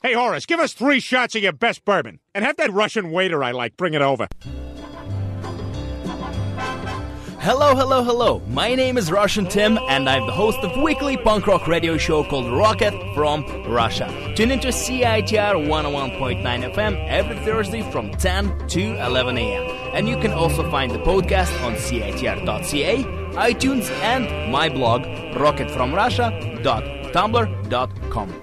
Hey, Horace, give us three shots of your best bourbon. And have that Russian waiter I like bring it over. Hello, hello, hello. My name is Russian Tim, and I'm the host of weekly punk rock radio show called Rocket from Russia. Tune into CITR 101.9 FM every Thursday from 10 to 11 a.m. And you can also find the podcast on CITR.ca, iTunes, and my blog, rocketfromrussia.tumblr.com.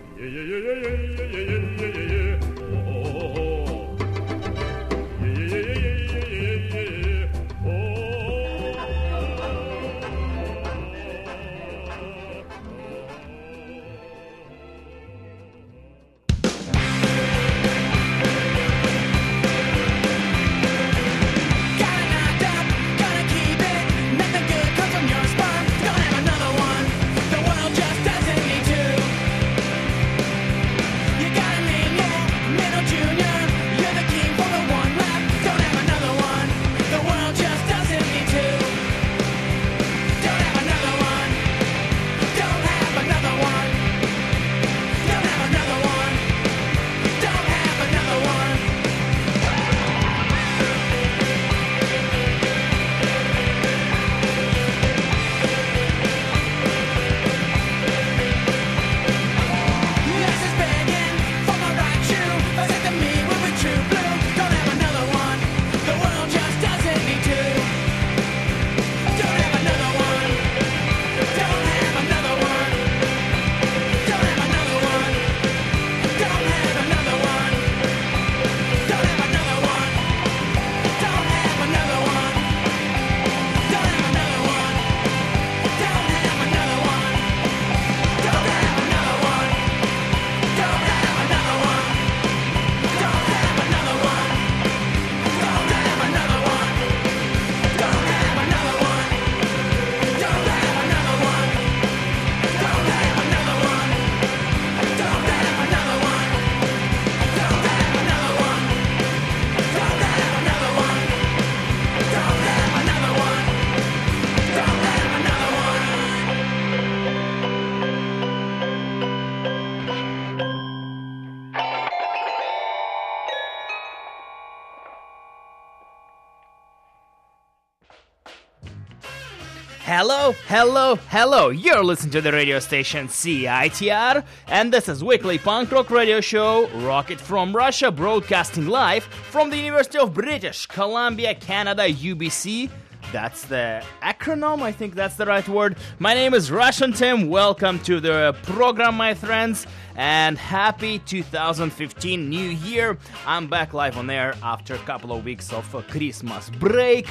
Hello, hello, hello. You're listening to the radio station CITR, and this is weekly punk rock radio show Rocket from Russia, broadcasting live from the University of British Columbia, Canada, UBC. That's the acronym, I think that's the right word. My name is Russian Tim. Welcome to the program, my friends, and happy 2015 New Year. I'm back live on air after a couple of weeks of Christmas break,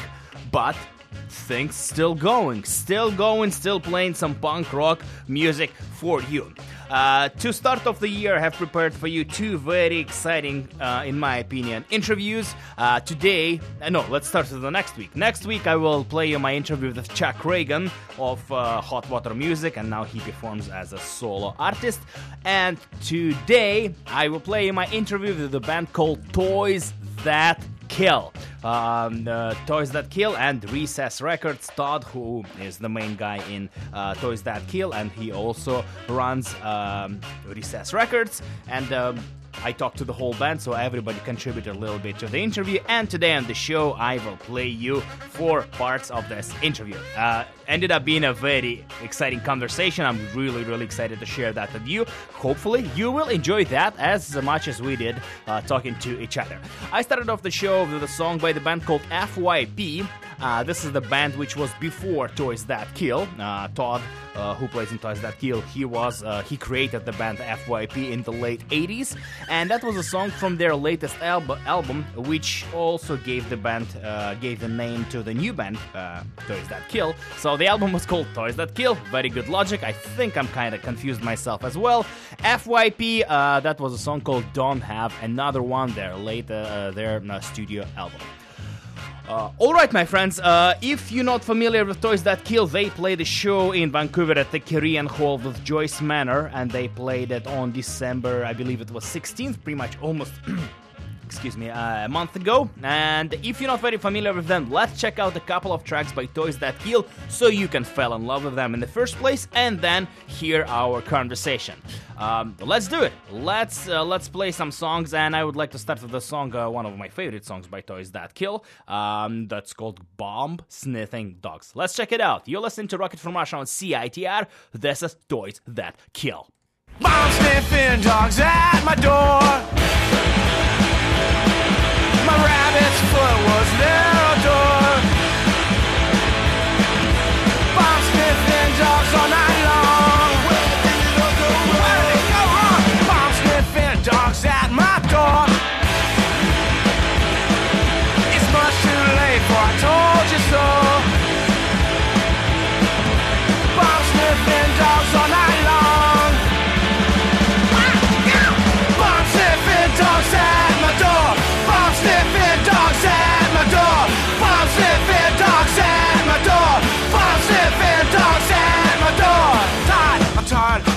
but things still going, still going, still playing some punk rock music for you. Uh, to start off the year, I have prepared for you two very exciting, uh, in my opinion, interviews. Uh, today, uh, no, let's start with the next week. Next week, I will play you my interview with Chuck Ragan of uh, Hot Water Music, and now he performs as a solo artist. And today, I will play you my interview with the band called Toys That Kill. Um, uh, Toys That Kill and Recess Records. Todd, who is the main guy in uh, Toys That Kill, and he also runs um, Recess Records. And um, I talked to the whole band, so everybody contributed a little bit to the interview. And today on the show, I will play you four parts of this interview. Uh, ended up being a very exciting conversation. I'm really, really excited to share that with you. Hopefully, you will enjoy that as much as we did uh, talking to each other. I started off the show with a song by the band called FYP. Uh, this is the band which was before Toys That Kill. Uh, Todd, uh, who plays in Toys That Kill, he was uh, he created the band FYP in the late 80s, and that was a song from their latest al- album, which also gave the band uh, gave the name to the new band uh, Toys That Kill. So the album was called Toys That Kill. Very good logic. I think I'm kind of confused myself as well. FYP, that was a song called Don't Have Another One, their late their studio album. Uh, all right, my friends. Uh, if you're not familiar with Toys That Kill, they played a show in Vancouver at the Korean Hall with Joyce Manor, and they played it on December, I believe it was 16th, pretty much almost. excuse me, uh, a month ago. And if you're not very familiar with them, let's check out a couple of tracks by Toys That Kill so you can fall in love with them in the first place and then hear our conversation. Um, let's do it. Let's uh, let's play some songs, and I would like to start with the song, uh, one of my favorite songs by Toys That Kill. Um, that's called Bomb Sniffing Dogs. Let's check it out. You're listening to Rocket from Russia on CITR. This is Toys That Kill. Bomb sniffing dogs at my door. My rabbit's foot was their door.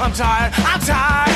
I'm tired, I'm tired.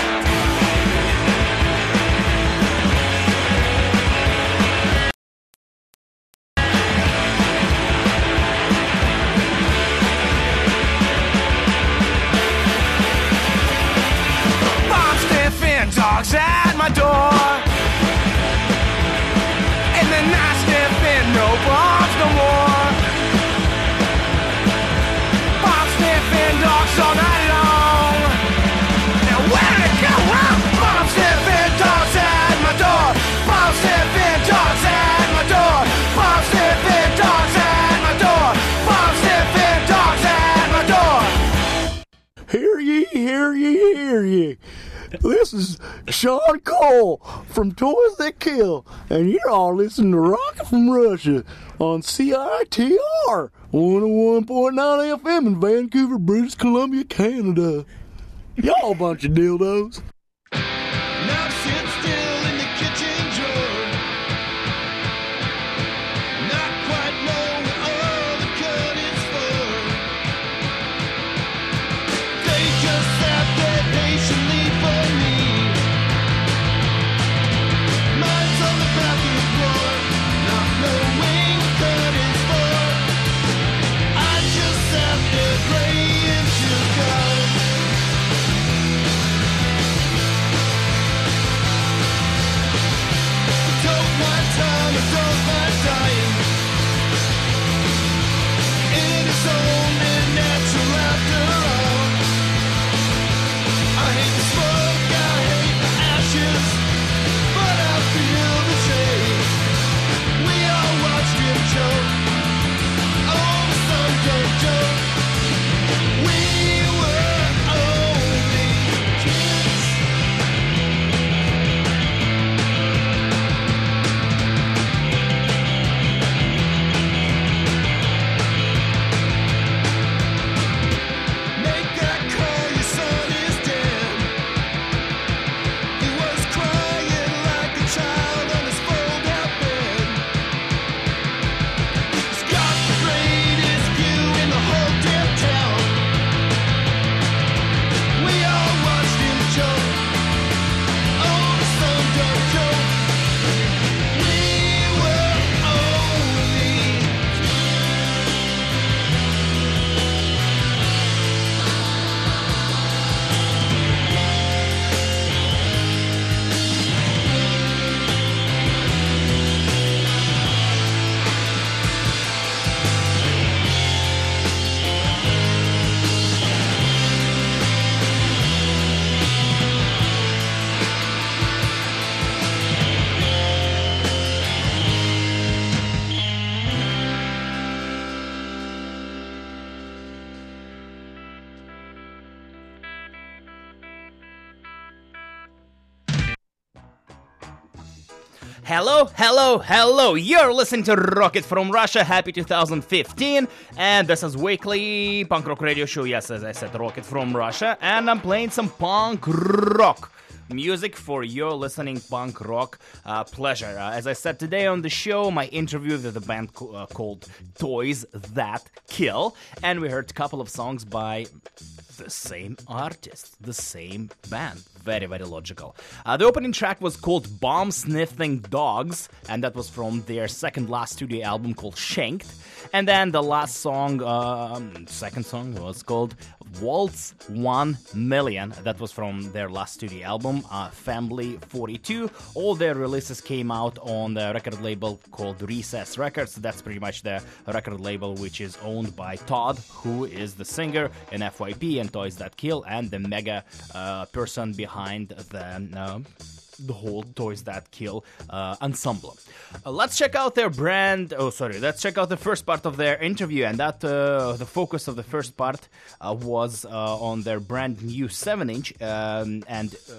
Hear ye, hear ye. This is Sean Cole from Toys That Kill, and you're all listening to Rocket from Russia on CITR 101.9 FM in Vancouver, British Columbia, Canada. Y'all a bunch of dildos. Hello, hello. You're listening to Rocket from Russia. Happy 2015. And this is weekly punk rock radio show. Yes, as I said, Rocket from Russia. And I'm playing some punk rock music for your listening punk rock uh, pleasure. Uh, as I said today on the show, my interview with the band co- uh, called Toys That Kill. And we heard a couple of songs by the same artist, the same band. Very, very logical. Uh, the opening track was called Bomb Sniffing Dogs, and that was from their second last studio album called Shanked. And then the last song, um, second song, was called Waltz 1 Million. That was from their last studio album, uh, Fambly 42. All their releases came out on the record label called Recess Records. That's pretty much the record label which is owned by Todd, who is the singer in FYP and Toys That Kill, and the mega uh, person behind the. Uh, the whole Toys That Kill uh, ensemble. Uh, let's check out their brand. Oh, sorry. Let's check out the first part of their interview, and that uh, the focus of the first part uh, was uh, on their brand new seven-inch, um, and uh,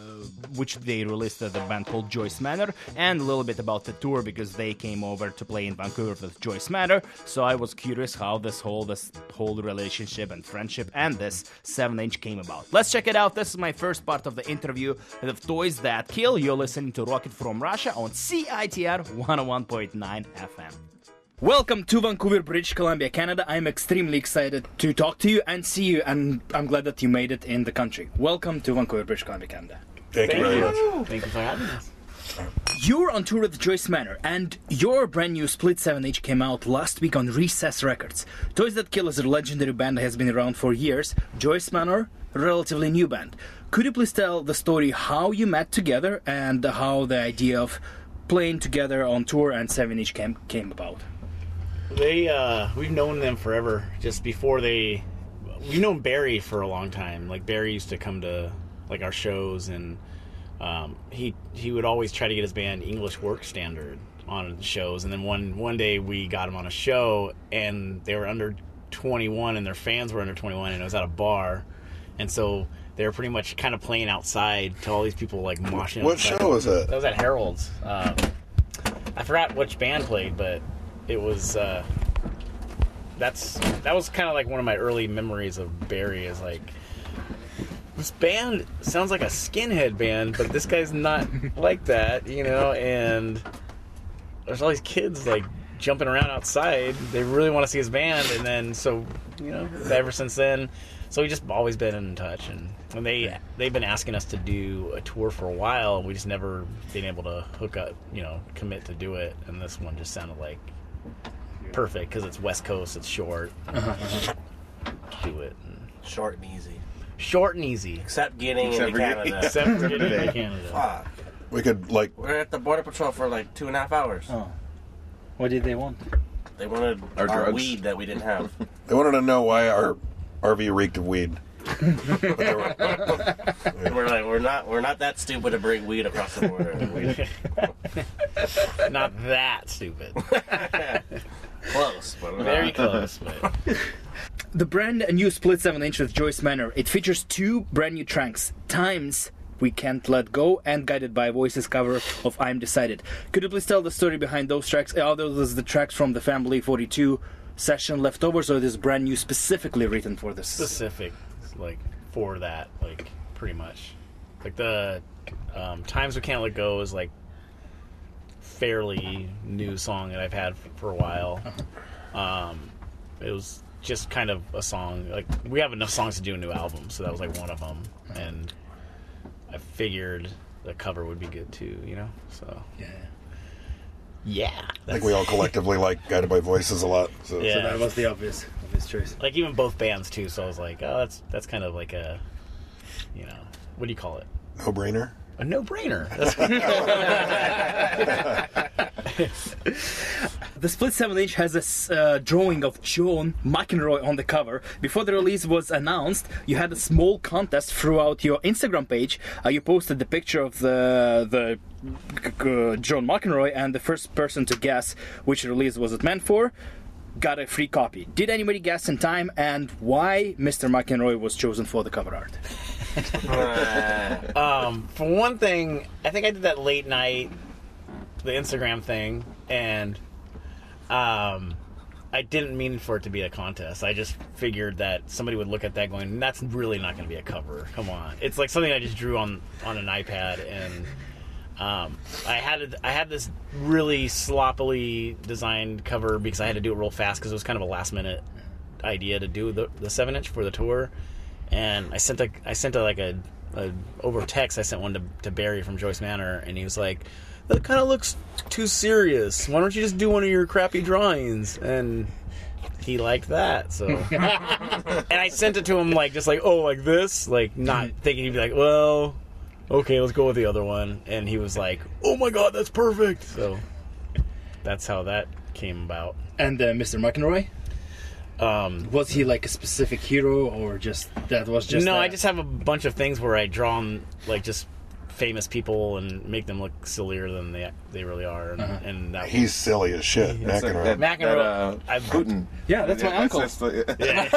which they released at the band called Joyce Manor, and a little bit about the tour because they came over to play in Vancouver with Joyce Manor. So I was curious how this whole this whole relationship and friendship and this seven-inch came about. Let's check it out. This is my first part of the interview of Toys That Kill. You're listening to Rocket from Russia on CITR 101.9 FM. Welcome to Vancouver, British Columbia, Canada. I'm extremely excited to talk to you and see you, and I'm glad that you made it in the country. Welcome to Vancouver, British Columbia, Canada. Thank, you very much. Thank you for having us. You're on tour with Joyce Manor, and your brand new Split 7H came out last week on Recess Records. Toys That Kill is a legendary band that has been around for years. Joyce Manor, relatively new band. Could you please tell the story how you met together and how the idea of playing together on tour and Seven Inch came, came about? They uh we've known them forever. Just before they we've known Barry for a long time. Like Barry used to come to like our shows and um, he he would always try to get his band English Work Standard on shows and then one one day we got him on a show and they were under 21 and their fans were under 21 and it was at a bar and so they were pretty much kind of playing outside to all these people like moshing What outside. show was that? That was at Harold's. Um, I forgot which band played, but it was. Uh, that's that was kind of like one of my early memories of Barry. Is like this band sounds like a skinhead band, but this guy's not like that, you know. And there's all these kids like jumping around outside. They really want to see his band, and then so you know, ever since then. So we just always been in touch, and, and they they've been asking us to do a tour for a while. We just never been able to hook up, you know, commit to do it. And this one just sounded like perfect because it's West Coast, it's short. Uh-huh. do it, and Short and easy. short and easy. Except getting Except into for Canada. Except for getting to Canada. Fuck. We could like We're at the border patrol for like two and a half hours. Oh. What did they want? They wanted Our our, drugs. weed that we didn't have. they wanted to know why our RV reeked of weed. But they were- And we're like, we're not, we're not that stupid to bring weed across the border. Not that stupid. Close, but Very close, but The brand new Split 7 inch with Joyce Manor. It features two brand new tracks, Times We Can't Let Go and Guided by Voices cover of I'm Decided. Could you please tell the story behind those tracks? Are those the tracks from the Fambly 42 session leftovers or this brand new specifically written for this? specific, like for that, like pretty much. Like the um, times we can't let go is like fairly new song that I've had for a while. Um, it was just kind of a song. Like we have enough songs to do a new album, so that was like one of them. And I figured the cover would be good too, you know. So Yeah. yeah, I think we all collectively like Guided by Voices a lot. So Yeah. So that was the obvious obvious choice. like even both bands too. So I was like, oh, that's that's kind of like a, you know, what do you call it? no brainer. A no-brainer. The Split 7 inch has a uh, drawing of John McEnroe on the cover. Before the release was announced, you had a small contest throughout your Instagram page. Uh, you posted the picture of the the uh, John McEnroe, and the first person to guess which release was it meant for got a free copy. Did anybody guess in time, and why Mr. McEnroe was chosen for the cover art? Um, for one thing, I think I did that late night, the Instagram thing, and um, I didn't mean for it to be a contest. I just figured that somebody would look at that going, "That's really not going to be a cover." Come on, it's like something I just drew on on an iPad, and um, I had it, I had this really sloppily designed cover because I had to do it real fast because it was kind of a last minute idea to do the the seven inch for the tour, and I sent a I sent a, like a uh, over text. I sent one to, to Barry from Joyce Manor, and he was like, "That kind of looks too serious. Why don't you just do one of your crappy drawings?" And he liked that, so. and I sent it to him like just like, "Oh, like this," like not thinking he'd be like, "Well." Okay, let's go with the other one. And he was like, "Oh my god, that's perfect!" So that's how that came about. And uh, Mr. McEnroe, Um, was he like a specific hero or just that was just? no, uh, I just have a bunch of things where I draw 'em, like just famous people and make them look sillier than they they really are, and, Uh-huh. and that He's silly as shit. It's like McEnroe. that, McEnroe, that, uh, I- Putin. Yeah, that's my uncle. the- yeah.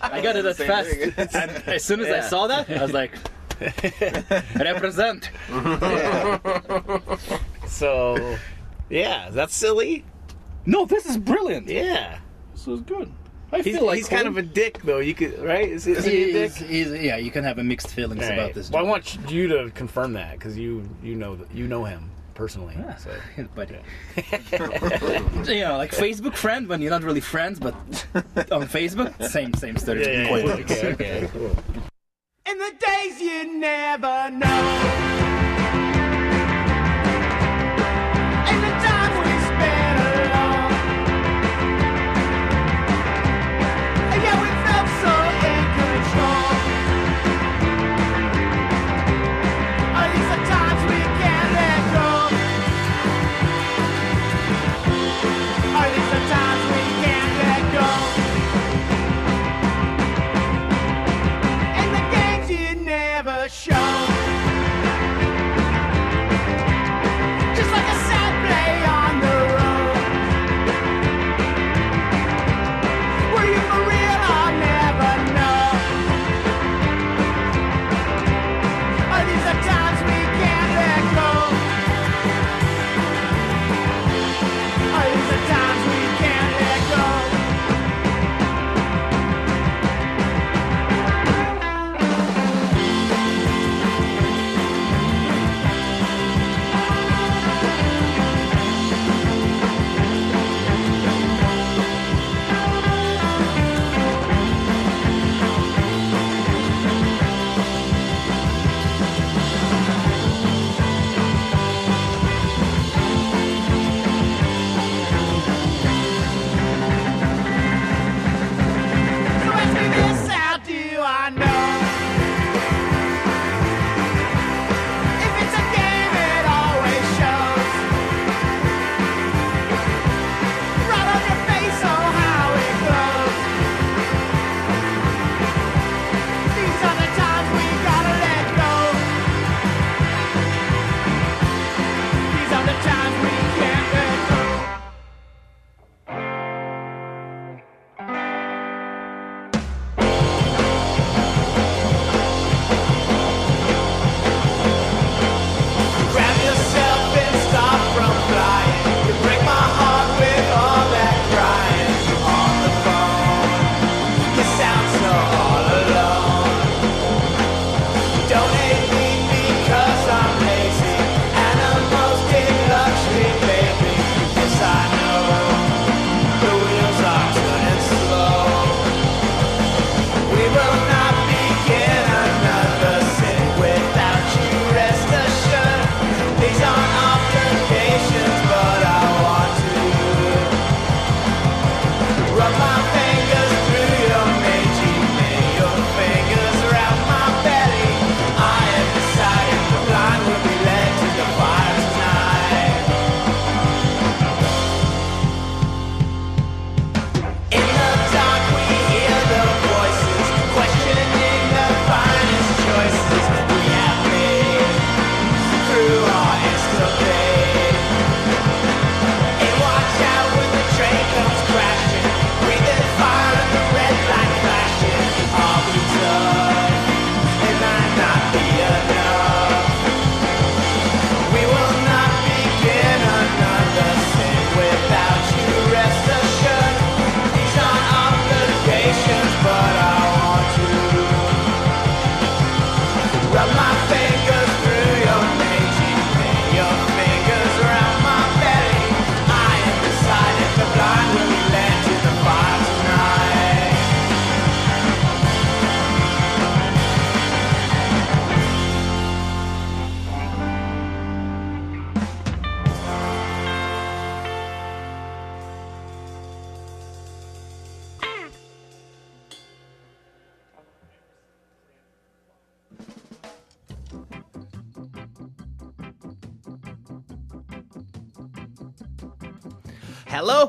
I got it at Same fast. and as soon as I saw that, I was like, represent. so yeah, that's silly. No, this is brilliant. Yeah, This is good. I he's, feel like he's kind of a dick though. You could right? Is, is he a dick? He's, he's, yeah, you can have a mixed feelings All about this. Well, I want you to confirm that because you you know you know him personally. Ah, yeah. So but you know, like Facebook friend when you're not really friends, but on Facebook, same same story. yeah, yeah, yeah. okay, okay, cool. In the days you never know.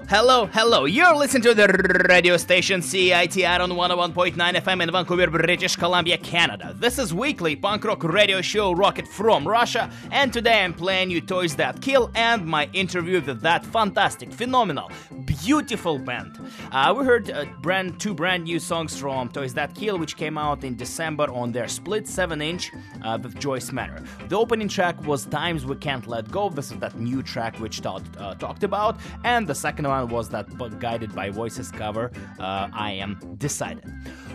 Hello, hello. You're listening to the radio station CITR on 101.9 FM in Vancouver, British Columbia, Canada. This is weekly punk rock radio show Rocket from Russia, and today I'm playing you Toys That Kill and my interview with that fantastic, phenomenal, beautiful band. Uh, we heard uh, brand two brand new songs from Toys That Kill, which came out in December on their split 7-inch uh, with Joyce Manor. The opening track was Times We Can't Let Go. This is that new track which Todd uh, talked about, and the second one was that guided by voices cover. Uh, I am decided.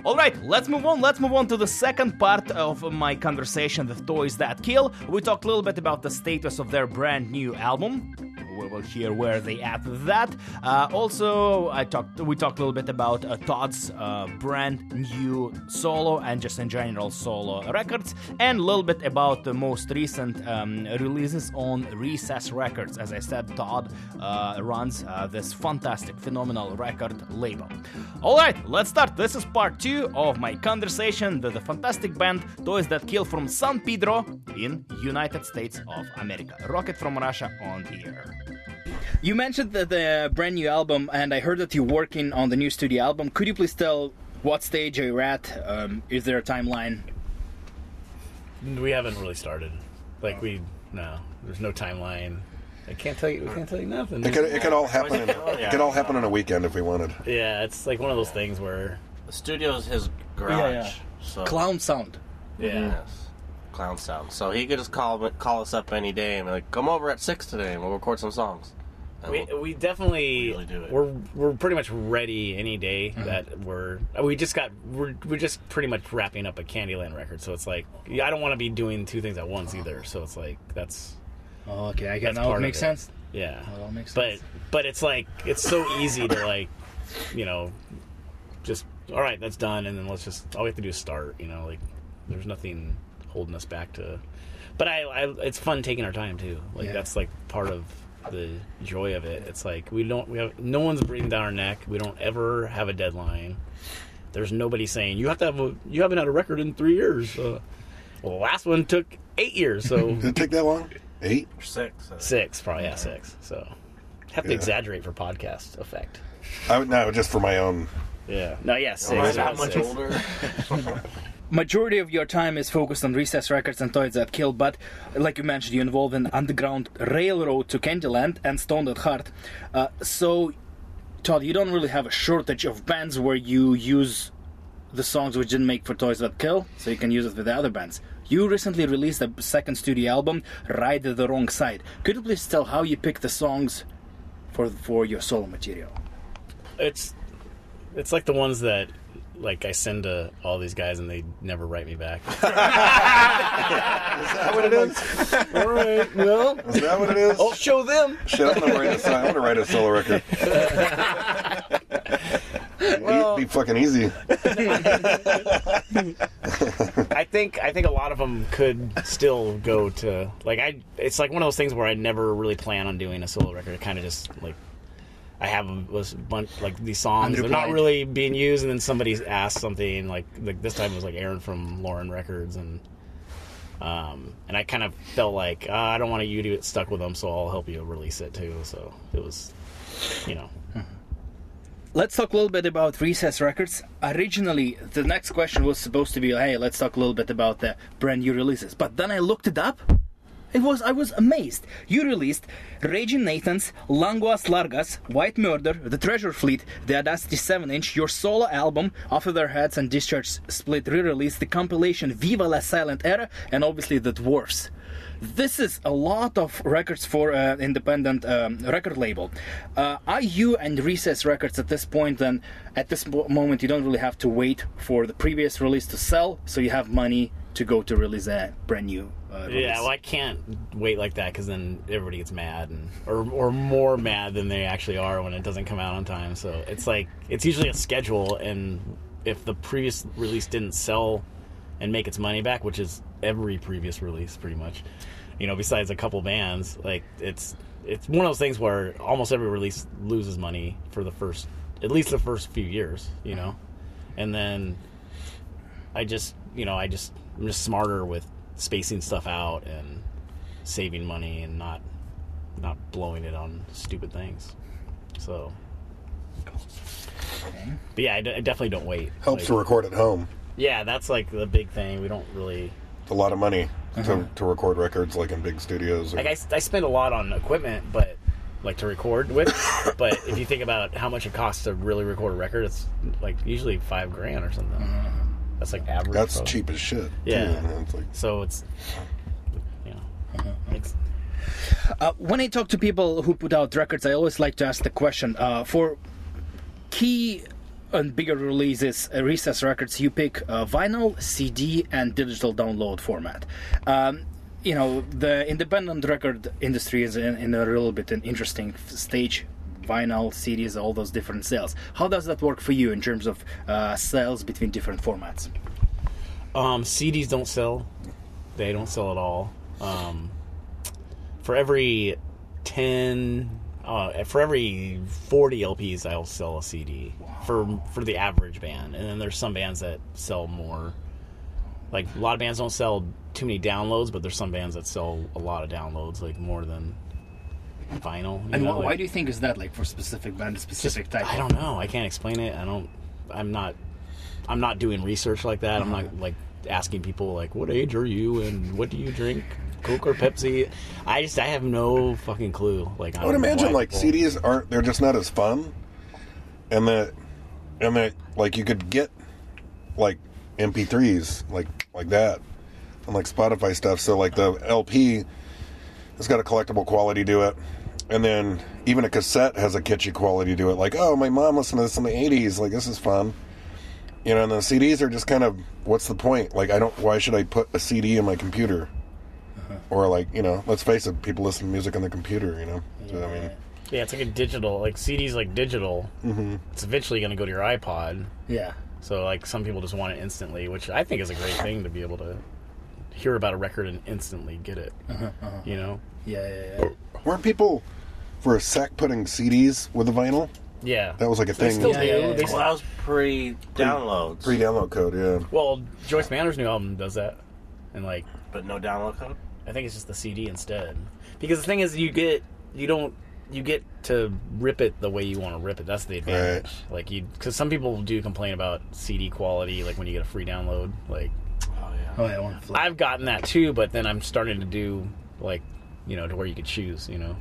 All right, let's move on. Let's move on to the second part of my conversation with Toys That Kill. We talked a little bit about the status of their brand new album. We will hear where they at with that. Uh, also, I talked. We talked a little bit about uh, Todd's uh, brand new solo and just in general solo records, and a little bit about the most recent um, releases on Recess Records. As I said, Todd uh, runs uh, this fantastic, phenomenal record label. All right, let's start. This is part two of my conversation with the fantastic band Toys That Kill from San Pedro in United States of America. Rocket from Russia on the air. You mentioned that the brand new album, and I heard that you're working on the new studio album. Could you please tell what stage are you at? Um, is there a timeline? We haven't really started. Like we no, there's no timeline. I can't tell you. We can't tell you nothing. It could, it could all happen. In, it could all happen in a weekend if we wanted. yeah, it's like one of those things where The studio's his garage. Yeah, yeah. So Clown sound. yeah. Yes. Clown sound. So he could just call call us up any day and be like, "Come over at six today, and we'll record some songs." And We, we'll- we definitely Really do it. we're we're pretty much ready any day Mm-hmm. that we're we just got we're we're just pretty much wrapping up a Candyland record so it's like I don't want to be doing two things at once either so it's like that's Oh, okay, I get That's now. part It makes sense. yeah Well, that makes sense but but it's like it's so easy to like you know just all right that's done and then let's just all we have to do is start you know like there's nothing holding us back to but I, I it's fun taking our time too like Yeah. that's like part of the joy of it it's like we don't we have no one's breathing down our neck we don't ever have a deadline there's nobody saying you have to have a you haven't had a record in three years uh, well the last one took eight years so Did it take that long? Eight? six. uh, six probably yeah six so have to Yeah. exaggerate for podcast effect I would no, just for my own. Yeah. No, yeah, six. Am I yeah, that much six. older? Majority of your time is focused on Recess Records and Toys That Kill, but like you mentioned, you involve involved in Underground Railroad to Candyland and Stoned at Heart. Uh, so, Todd, you don't really have a shortage of bands where you use the songs which didn't make for Toys That Kill, so you can use it with the other bands. You recently released a second studio album, Ride the Wrong Side. Could you please tell how you pick the songs for for your solo material? It's it's like the ones that like I send to all these guys and they never write me back. Is that what it is? all right, well, Is that what it is? I'll show them. Shit, I'm gonna write a song. I'm gonna write a solo record. It'd be fucking easy. I think I think a lot of them could still go to like I. It's like one of those things where I never really plan on doing a solo record. Kind of just like I have a a bunch like these songs. They're not really being used, and then somebody asked something like like this time it was like Aaron from Lauren Records, and um and I kind of felt like uh, I don't want you to get stuck with them, so I'll help you release it too. So it was, you know. Let's talk a little bit about Recess Records. Originally, the next question was supposed to be, "Hey, let's talk a little bit about the brand new releases." But then I looked it up. It was I was amazed. You released Raging Nathans, Lenguas Largas, White Murder, The Treasure Fleet, The Audacity 7-inch, your solo album, Off of Their Heads and Discharge Split re-release, the compilation Viva la Silent Era, and obviously The Dwarfs. This is a lot of records for an independent um, record label. Uh, are you and Recess Records at this point then, at this moment, you don't really have to wait for the previous release to sell, so you have money to go to release a brand new uh. Yeah, well, I can't wait like that because then everybody gets mad, and or or more mad than they actually are when it doesn't come out on time. So it's like it's usually a schedule, and if the previous release didn't sell and make its money back, which is every previous release pretty much, you know, besides a couple bands, like it's it's one of those things where almost every release loses money for the first at least the first few years, you know, and then I just you know I just I'm just smarter with spacing stuff out and saving money and not not blowing it on stupid things. So, but yeah, I, d- I definitely don't wait. Helps Like, to record at home. yeah, that's like the big thing. We don't really It's a lot of money to, uh-huh. to record records like in big studios. or- like. I spend a lot on equipment, but like to record with. but if you think about how much it costs to really record a record, it's like usually five grand or something. Uh-huh. That's like average. That's probably. cheap as shit. too, Yeah. you know, it's like- So it's you know, it's, Uh, when I talk to people who put out records, I always like to ask the question uh, for key and bigger releases, uh, recess records, you pick uh, vinyl, CD, and digital download format. Um, you know, the independent record industry is in, in a little bit an interesting stage. Vinyl, CDs, all those different sales. How does that work for you in terms of uh, sales between different formats? Um, CDs don't sell. They don't sell at all. Um, for every ten, uh, for every forty LPs, I'll sell a CD for for the average band. And then there's some bands that sell more. Like a lot of bands don't sell too many downloads, but there's some bands that sell a lot of downloads, like more than vinyl. you And know, why, why like- do you think is that like for specific band, specific type? I don't know. I can't explain it. I don't. I'm not. I'm not doing research like that. I'm not mm-hmm. like asking people like, "What age are you?" and "What do you drink?" Coke or Pepsi? I just I have no fucking clue. Like I would imagine like CDs aren't they're just not as fun, and that and that like you could get like MP3s like like that and like Spotify stuff. So like the LP has got a collectible quality to it, and then even a cassette has a kitschy quality to it. Like oh my mom listened to this in the '80s. Like this is fun. You know, and the CDs are just kind of what's the point? Like I don't. Why should I put a CD in my computer? Uh-huh. Or like you know, let's face it, people listen to music on the computer. You know, so, I mean, Yeah, it's like a digital. Like CDs, like digital. Mm-hmm. It's eventually going to go to your iPod. Yeah. So like some people just want it instantly, which I think is a great thing to be able to hear about a record and instantly get it. Uh-huh, uh-huh. You know? Yeah, yeah, yeah. weren't people for a sec putting CDs with the vinyl? Yeah. That was like a thing. They thing. still Yeah, do. yeah, yeah. They Well, that was pre downloads, Pre-download code, yeah. Well, Joyce Manor's new album does that, and like but no download code. I think it's just the CD instead. Because the thing is, you get you don't you get to rip it the way you want to rip it. That's the advantage. Like you, because some people do complain about CD quality, like when you get a free download. Like Oh, yeah, oh, one flip. I've gotten that too, but then I'm starting to do like you know to where you could choose. You know.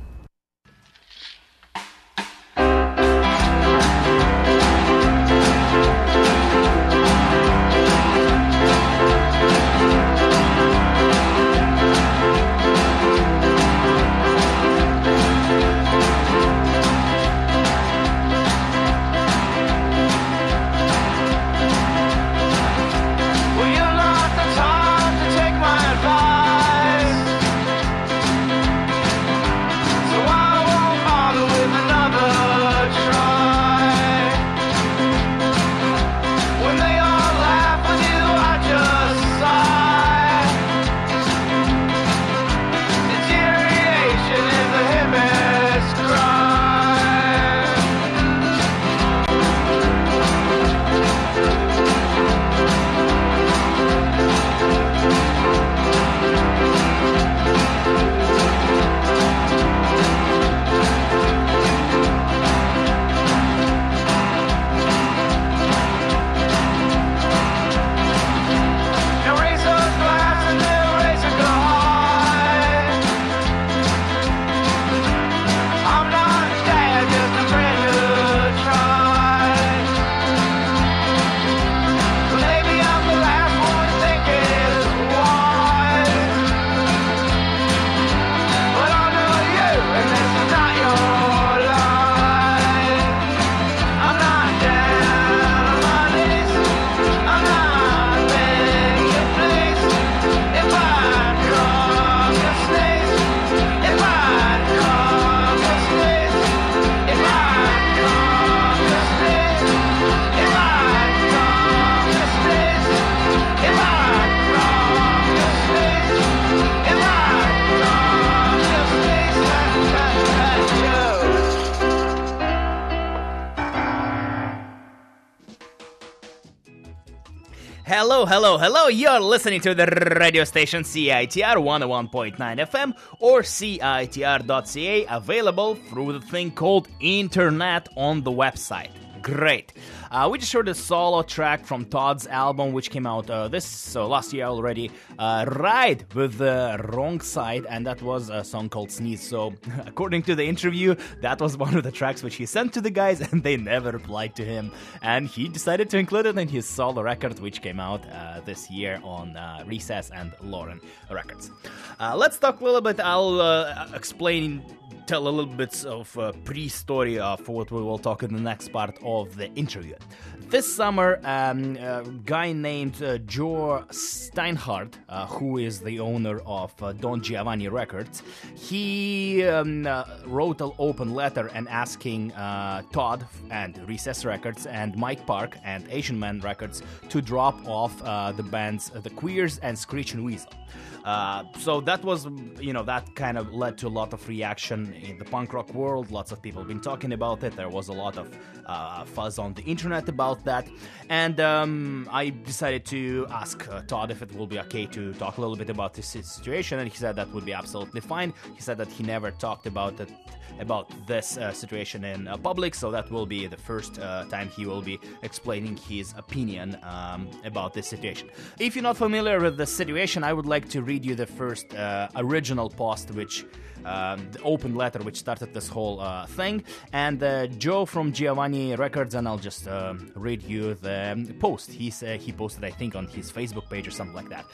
Hello, hello. You're listening to the radio station CITR 101.9 FM or CITR.ca, available through the thing called internet on the website. Great. Uh, we just heard a solo track from Todd's album, which came out uh, this so last year already. Uh, Ride with the wrong side, and that was a song called Sneeze. So, according to the interview, that was one of the tracks which he sent to the guys, and they never replied to him. And he decided to include it in his solo record, which came out uh, this year on uh, Recess and Lauren Records. Uh, let's talk a little bit. I'll explain tell a little bit of uh, pre-story of what we will talk in the next part of the interview. This summer, um, a guy named uh, Joe Steinhardt, uh, who is the owner of uh, Don Giovanni Records, he um, uh, wrote an open letter and asking uh, Todd and Recess Records and Mike Park and Asian Man Records to drop off the bands The Queers and Screeching Weasel. Uh, so that was, you know, that kind of led to a lot of reaction in the punk rock world. Lots of people been talking about it. There was a lot of uh, fuzz on the internet about that, and um, I decided to ask uh, Todd if it will be okay to talk a little bit about this situation, and he said that would be absolutely fine. He said that he never talked about it about this uh, situation in uh, public, so that will be the first uh, time he will be explaining his opinion um, about this situation. If you're not familiar with the situation, I would like to read you the first original post, which um, the open letter which started this whole uh, thing, and uh, Joe from Giovanni Records, and I'll just um read you the post. He uh, he posted, I think, on his Facebook page or something like that.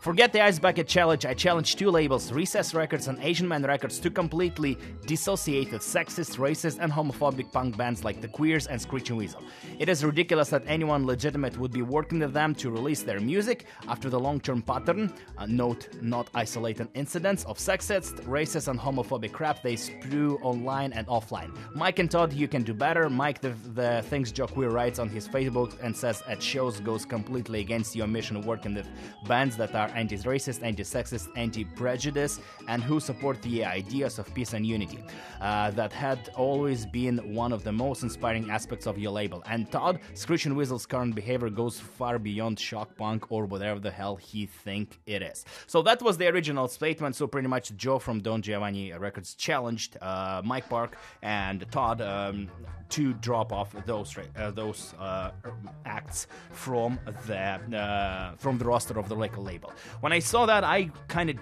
Forget the ice bucket challenge. I challenge two labels, Recess Records and Asian Man Records, to completely dissociate with sexist, racist, and homophobic punk bands like the Queers and Screeching Weasel. It is ridiculous that anyone legitimate would be working with them to release their music after the long-term pattern. Uh, note not isolated incidents of sexist, racist, and homophobic crap they spew online and offline. Mike and Todd, you can do better. Mike, the, the things Joe Queer writes on his Facebook and says at shows goes completely against your mission of working with bands that are anti-racist, anti-sexist, anti-prejudice, and who support the ideas of peace and unity. Uh, that had always been one of the most inspiring aspects of your label. And Todd, Screeching Weasel's current behavior goes far beyond shock punk or whatever the hell he think it is. So that was the original statement. So pretty much Joe from Don Giovanni Records challenged uh, Mike Park and Todd um, to drop off those uh, those uh, acts from the uh, from the roster of the record label. When I saw that, I kind of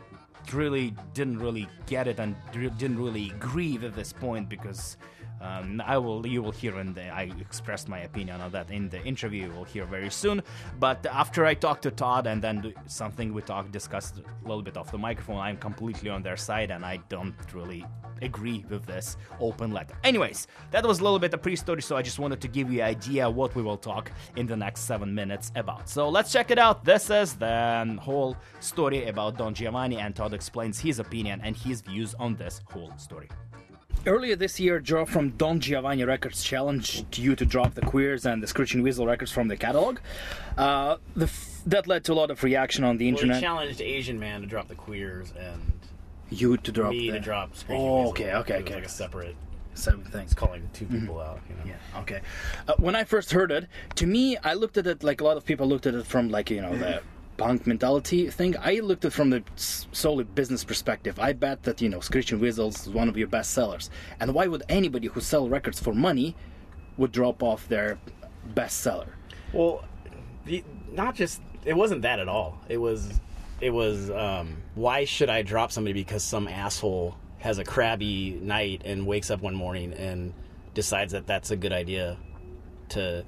really didn't really get it and didn't really agree at this point because um, I will you will hear the I expressed my opinion on that in the interview you will hear very soon. But after I talked to Todd and then something we talked discussed a little bit off the microphone, I'm completely on their side and I don't really agree with this open letter. Anyways, that was a little bit of pre-story, so I just wanted to give you an idea what we will talk in the next seven minutes about. So let's check it out. This is the whole story about Don Giovanni, and Todd explains his opinion and his views on this whole story. Earlier this year, Joe from Don Giovanni Records challenged you to drop the Queers and the Screeching Weasel records from the catalog. Uh, the f- that led to a lot of reaction on the Well, he internet. challenged Asian Man to drop the Queers and you to drop me the to drop. Screeching Oh, Weasel. okay, okay, It okay. like a separate. seven things. It's calling two people out. You know? Yeah. Okay. Uh, when I first heard it, to me, I looked at it like a lot of people looked at it from like you know the punk mentality thing. I looked at from the solely business perspective. I bet that you know Screeching Weasels is one of your best sellers, and why would anybody who sell records for money would drop off their bestseller? Well, the, not just it wasn't that at all. It was it was um, why should I drop somebody because some asshole has a crabby night and wakes up one morning and decides that that's a good idea to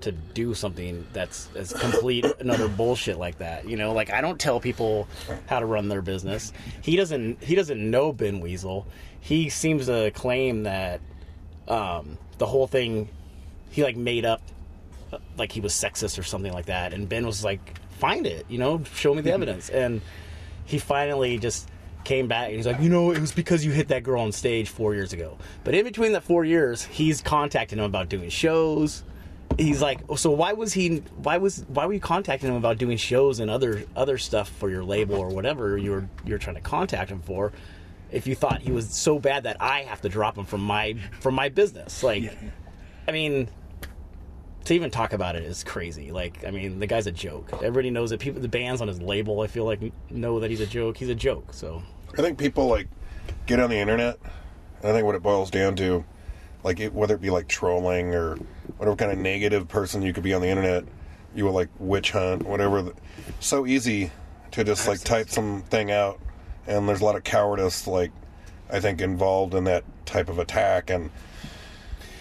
to do something that's as complete another bullshit like that. You know, like I don't tell people how to run their business. He doesn't he doesn't know Ben Weasel. He seems to claim that um, the whole thing he like made up uh, like he was sexist or something like that and Ben was like find it, you know, show me the evidence. And he finally just came back and he's like, you know, it was because you hit that girl on stage four years ago. But in between that four years, he's contacting him about doing shows. He's like, so why was he? Why was? Why were you contacting him about doing shows and other other stuff for your label or whatever you're you're trying to contact him for? If you thought he was so bad that I have to drop him from my from my business, like, I mean, to even talk about it is crazy. Like, I mean, the guy's a joke. Everybody knows that People, the bands on his label, I feel like know that he's a joke. He's a joke. So I think people like get on the internet. And I think what it boils down to, like it, whether it be like trolling or whatever kind of negative person you could be on the internet, you will like witch hunt, whatever. So easy to just like type something out, and there's a lot of cowardice, like I think involved in that type of attack, and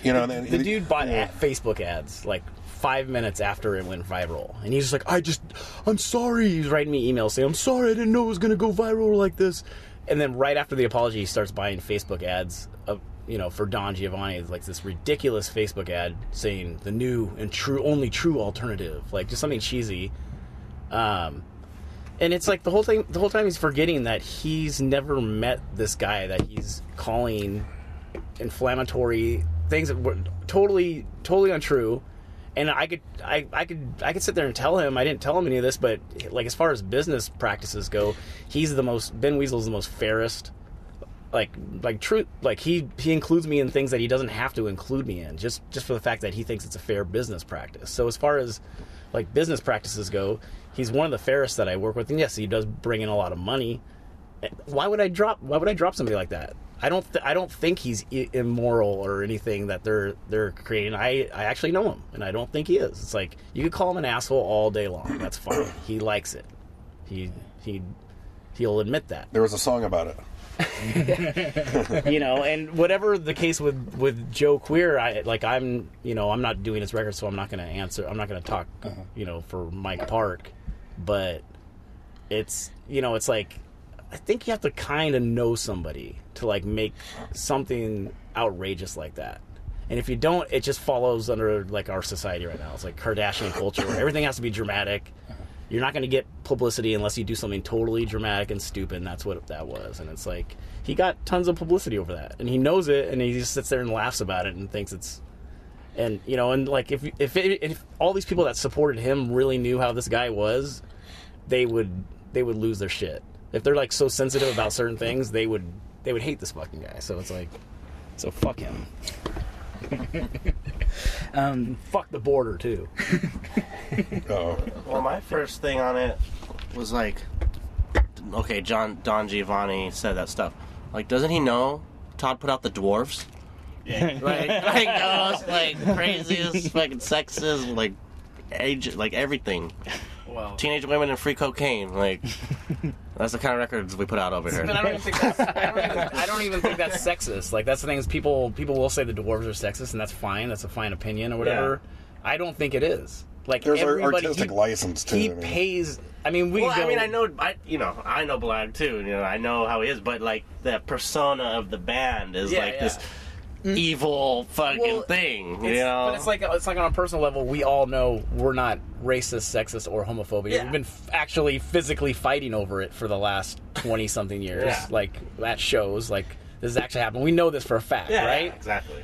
you know, and then- the dude bought ad, Facebook ads like five minutes after it went viral, and he's just like, "I just, I'm sorry." He's writing me emails saying, "I'm sorry, I didn't know it was gonna go viral like this." And then right after the apology, he starts buying Facebook ads you know, for Don Giovanni. Like this ridiculous Facebook ad saying the new and true, only true alternative, like just something cheesy. Um, and it's like the whole thing. The whole time he's forgetting that he's never met this guy that he's calling inflammatory things that were totally totally untrue and i could I, I could i could sit there and tell him i didn't tell him any of this but like as far as business practices go he's the most ben weasel's the most fairest like like true like he he includes me in things that he doesn't have to include me in just just for the fact that he thinks it's a fair business practice so as far as like business practices go he's one of the fairest that i work with and yes he does bring in a lot of money eh, why would I drop? Why would I drop somebody like that? I don't. Th- I don't think he's immoral or anything that they're they're creating. I I actually know him, and I don't think he is. It's like you could call him an asshole all day long. That's fine. he likes it. He he he'll admit that. there was a song about it. you know, and whatever the case with with Joe Queer, I like I'm you know I'm not doing his record, so I'm not going to answer. I'm not going to talk uh-huh. you know for Mike Park, but it's you know it's like I think you have to kind of know somebody to like make something outrageous like that. And if you don't, it just follows under like our society right now. It's like Kardashian culture where everything has to be dramatic. You're not going to get publicity unless you do something totally dramatic and stupid. And that's what that was. And it's like he got tons of publicity over that, and he knows it, and he just sits there and laughs about it and thinks it's. And you know, and like if if it, if all these people that supported him really knew how this guy was, they would they would lose their shit. If they're like so sensitive about certain things, they would they would hate this fucking guy. So it's like, so fuck him. Um, Fuck the border too. Oh, Well, my first thing on it was like, okay, John Don Giovanni said that stuff. Like, doesn't he know Todd put out the dwarves? Yeah. like, like, oh, it's like craziest fucking sexist, like age, like everything. Well, Teenage women and free cocaine, like that's the kind of records we put out over here. But I don't even think that's I don't even, I don't even think that's sexist. Like that's the thing is people people will say the dwarves are sexist, and that's fine. That's a fine opinion or whatever. I don't think it is. Like there's our everybody, artistic he, license too. he I mean. pays. I mean, we. Well, go, I mean, I know, I you know, I know Blag too. You know, I know how he is, but like the persona of the band is Yeah, like yeah. this Mm-hmm. evil fucking Well, thing. You It's- know, But it's like it's like on a personal level, we all know we're not racist, sexist, or homophobic. Yeah. We've been f- actually physically fighting over it for the last twenty something years. Yeah. Like that shows like this has actually happened. We know this for a fact, yeah, right? yeah, exactly.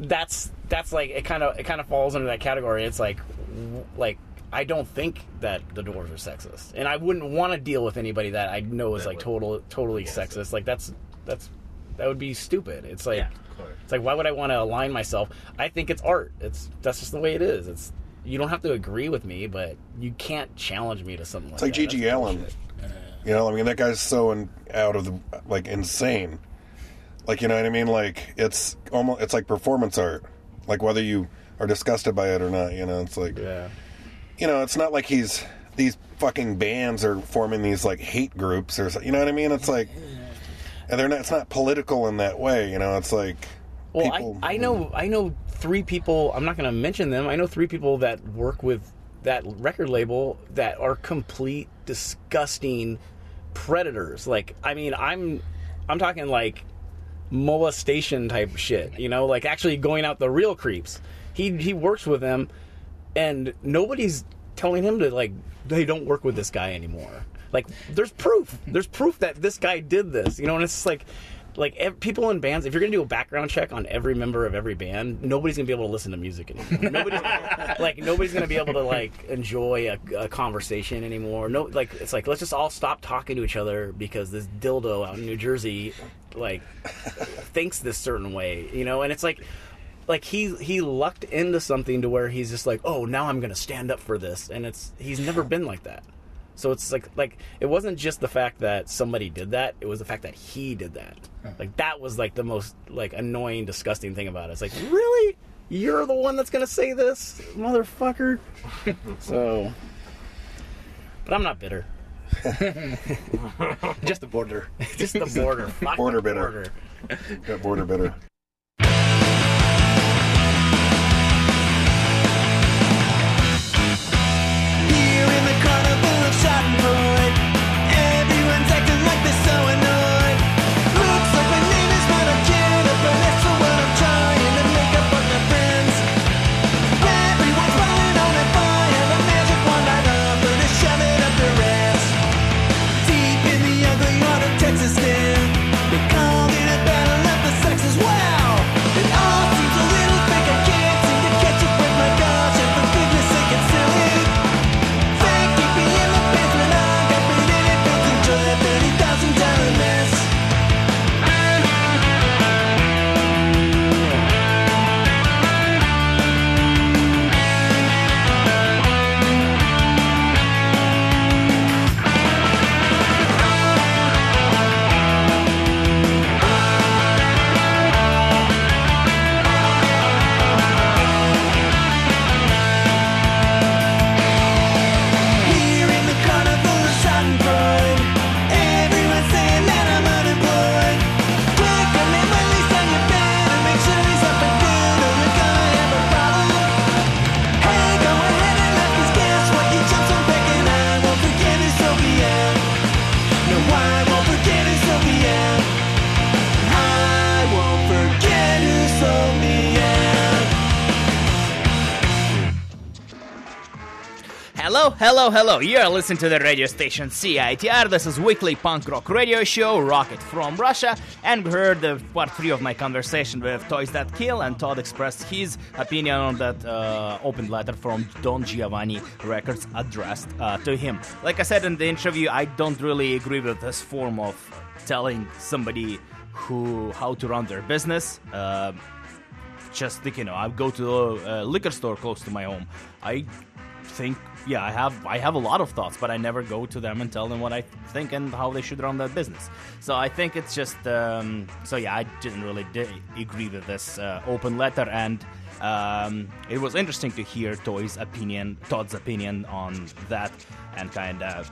that's that's like it kind of it kind of falls under that category. It's like like I don't think that the Dwarves are sexist, and I wouldn't want to deal with anybody that I know is That like would- total totally sexist. Like that's that's that would be stupid. It's like Yeah, of course. It's like why would I want to align myself? I think it's art. It's that's just the way it is. It's you don't have to agree with me, but you can't challenge me to something like It's like that. GG That's Allin. You know, I mean, that guy's so in, out of the like insane. Like, you know what I mean? Like, it's almost it's like performance art. Like, whether you are disgusted by it or not, you know, it's like, Yeah. you know, it's not like he's these fucking bands are forming these like hate groups or so- you know what I mean? It's like, and they're not. It's not political in that way. You know, it's like Well, people. I, I know I know three people. I'm not going to mention them. I know three people that work with that record label that are complete disgusting predators. Like, I mean, I'm I'm talking like molestation type shit. You know, like actually going out the real creeps. He he works with them, and nobody's telling him to like they don't work with this guy anymore. Like, there's proof. There's proof that this guy did this. You know, and it's like like ev- people in bands if you're gonna do a background check on every member of every band nobody's gonna be able to listen to music anymore. Nobody's like nobody's gonna be able to like enjoy a, a conversation anymore. No like it's like let's just all stop talking to each other because this dildo out in new jersey like thinks this certain way you know? And it's like like he he lucked into something to where he's just like, oh, now I'm gonna stand up for this, and it's he's never been like that. So it's like like it wasn't just the fact that somebody did that; it was the fact that he did that. Like that was like the most like annoying, disgusting thing about it. It's like, really, you're the one that's gonna say this, motherfucker. so, but I'm not bitter. Just the border. Just the border. Fuck Border the bitter. border. Got border bitter. Hello, hello. You're listening to the radio station CITR. This is weekly punk rock radio show, Rocket from Russia. And we heard the part three of my conversation with Toys That Kill, and Todd expressed his opinion on that uh, open letter from Don Giovanni Records addressed uh, to him. Like I said in the interview, I don't really agree with this form of telling somebody who how to run their business. Uh, just you know, I go to a liquor store close to my home. I think yeah, I have I have a lot of thoughts, but I never go to them and tell them what I think and how they should run their business. So I think it's just um, so yeah, I didn't really di- agree with this uh, open letter, and um, it was interesting to hear Toy's opinion, Todd's opinion on that, and kind of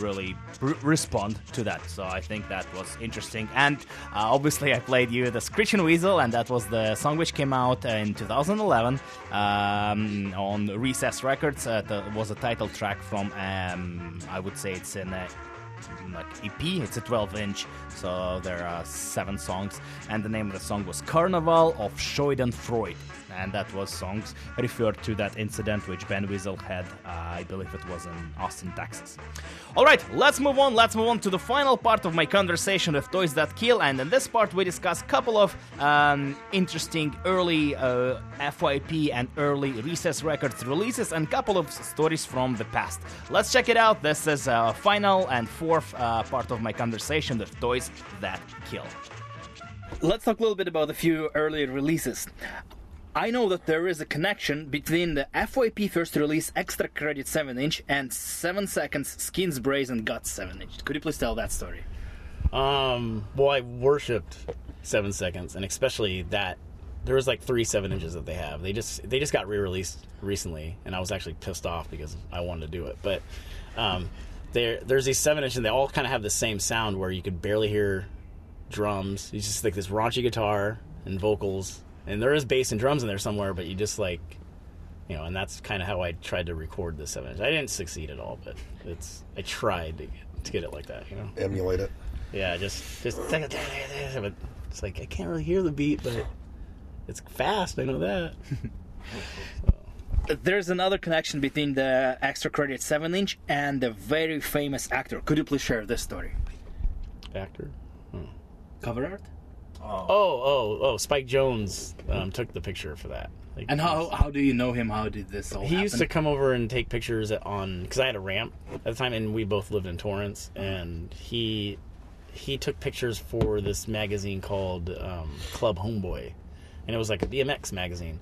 really respond to that. So I think that was interesting. And uh, obviously, I played you the Screeching Weasel, and that was the song which came out in 2011 um, on Recess Records. Uh, was a title track from, um, I would say it's in a like EP. It's a 12 inch, so there are seven songs, and the name of the song was Carnival of Schadenfreude, and that was songs referred to that incident which Ben Weasel had. Uh, I believe it was in Austin, Texas. All right, let's move on. Let's move on to the final part of my conversation with Toys That Kill, and in this part we discuss a couple of um, interesting early uh, FYP and early Recess Records releases, and a couple of stories from the past. Let's check it out. This is uh, final and fourth uh, part of my conversation with Toys That Kill. Let's talk a little bit about a few early releases. I know that there is a connection between the FYP first release Extra Credit 7 inch and 7 seconds Skins Brains and Guts 7 inch. Could you please tell that story? Um, well, I worshipped Seven Seconds, and especially that. There was like three seven inches that they have. They just they just got re-released recently, and I was actually pissed off because I wanted to do it. But um, there there's these seven inches, and they all kind of have the same sound where you could barely hear drums. It's just like this raunchy guitar and vocals, and there is bass and drums in there somewhere, but you just like you know, and that's kind of how I tried to record the seven inch. I didn't succeed at all, but it's I tried to get, to get it like that, you know. Emulate it. Yeah, just just but it's like I can't really hear the beat, but it's fast. I know that. There's another connection between the Extra Credit 7 inch and the very famous actor. Could you please share this story? Actor. Hmm. Cover art? Oh, oh, oh! Spike Jonze um, took the picture for that. Like, And how how do you know him? How did this all he happen? used to come over and take pictures on because I had a ramp at the time, and we both lived in Torrance, and he he took pictures for this magazine called um, Club Homeboy, and it was like a BMX magazine.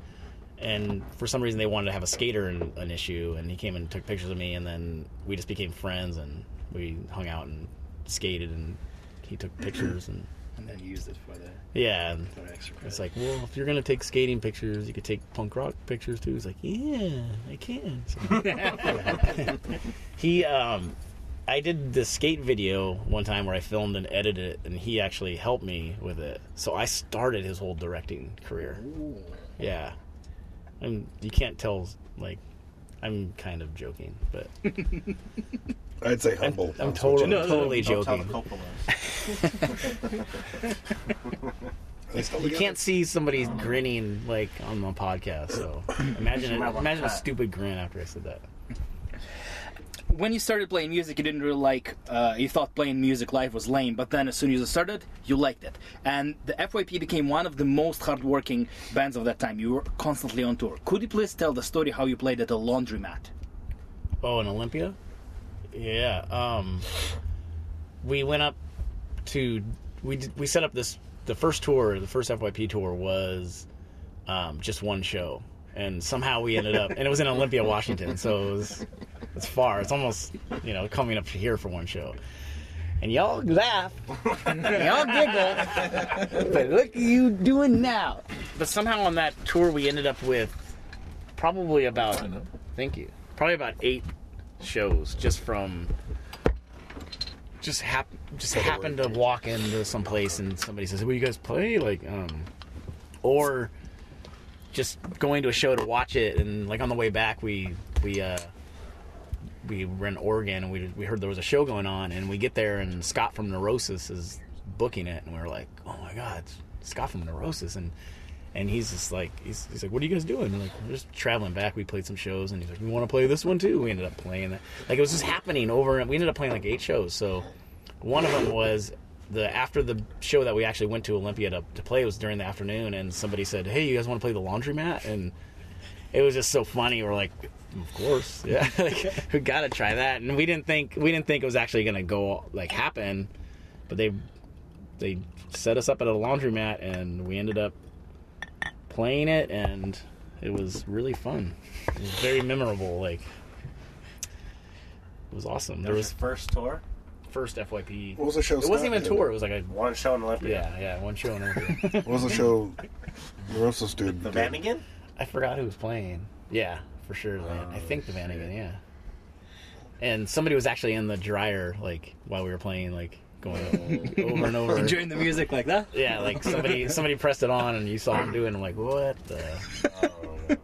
And for some reason, they wanted to have a skater in an issue, and he came and took pictures of me, and then we just became friends, and we hung out and skated, and he took pictures, and And then used it for the yeah, for extra. it's like, well, if you're gonna take skating pictures, you could take punk rock pictures too. He's like, yeah, I can. So- he, um, I did the skate video one time where I filmed and edited it, and he actually helped me with it. So I started his whole directing career. Yeah, and you can't tell. Like, I'm kind of joking, but I'd say humble. I'm That's what totally, you- totally Don't tell the joking. Coppolas. You can't see somebody grinning like on the podcast. So imagine might wanna imagine a stupid grin after I said that. when you started playing music, you didn't really like. Uh, you thought playing music live was lame, but then as soon as you started, you liked it. And the FYP became one of the most hardworking bands of that time. You were constantly on tour. Could you please tell the story how you played at a laundromat? Oh, in Olympia? Yeah. Um, we went up to we did, we set up this the first tour. The first FYP tour was um, just one show, and somehow we ended up and it was in Olympia, Washington. So it was it's far. It's almost you know coming up to here for one show. And y'all laugh, y'all giggle, but look at you doing now. But somehow on that tour, we ended up with probably about thank you, probably about eight shows just from just hap- just happened to walk into some place and somebody says, "Will you guys play?" Like, um, or just going to a show to watch it, and like on the way back, we we uh, we were in Oregon, and we we heard there was a show going on, and we get there, and Scott from Neurosis is booking it, and we are like, "Oh my god, it's Scott from Neurosis!" and and he's just like, he's, he's like, "What are you guys doing?" We're like, "We're just traveling back. We played some shows, and he's like, we want to play this one too?" We ended up playing that. Like it was just happening over, and we ended up playing like eight shows. So one of them was the after the show that we actually went to Olympia to, to play was during the afternoon, and somebody said, "Hey, you guys want to play the laundromat?" And it was just so funny. We're like, "Of course, yeah, like, we got to try that." And we didn't think we didn't think it was actually to go like happen, but they they set us up at a laundromat, and we ended up playing it, and it was really fun. It was very memorable. Like it was awesome. There There was was first tour, first FYP. What was the show? It wasn't even a tour. It was like a one show in Olympia. yeah, yeah, one show. And everything. What was the show? Neurosis dude. The did? Vanagon? I forgot who was playing. Yeah, for sure. the Van- I oh, think the Vanagon. Yeah. And somebody was actually in the dryer, like while we were playing, like going over and over. Enjoying the music like that? Yeah, like somebody somebody pressed it on and you saw him doing. it. I'm like, what the?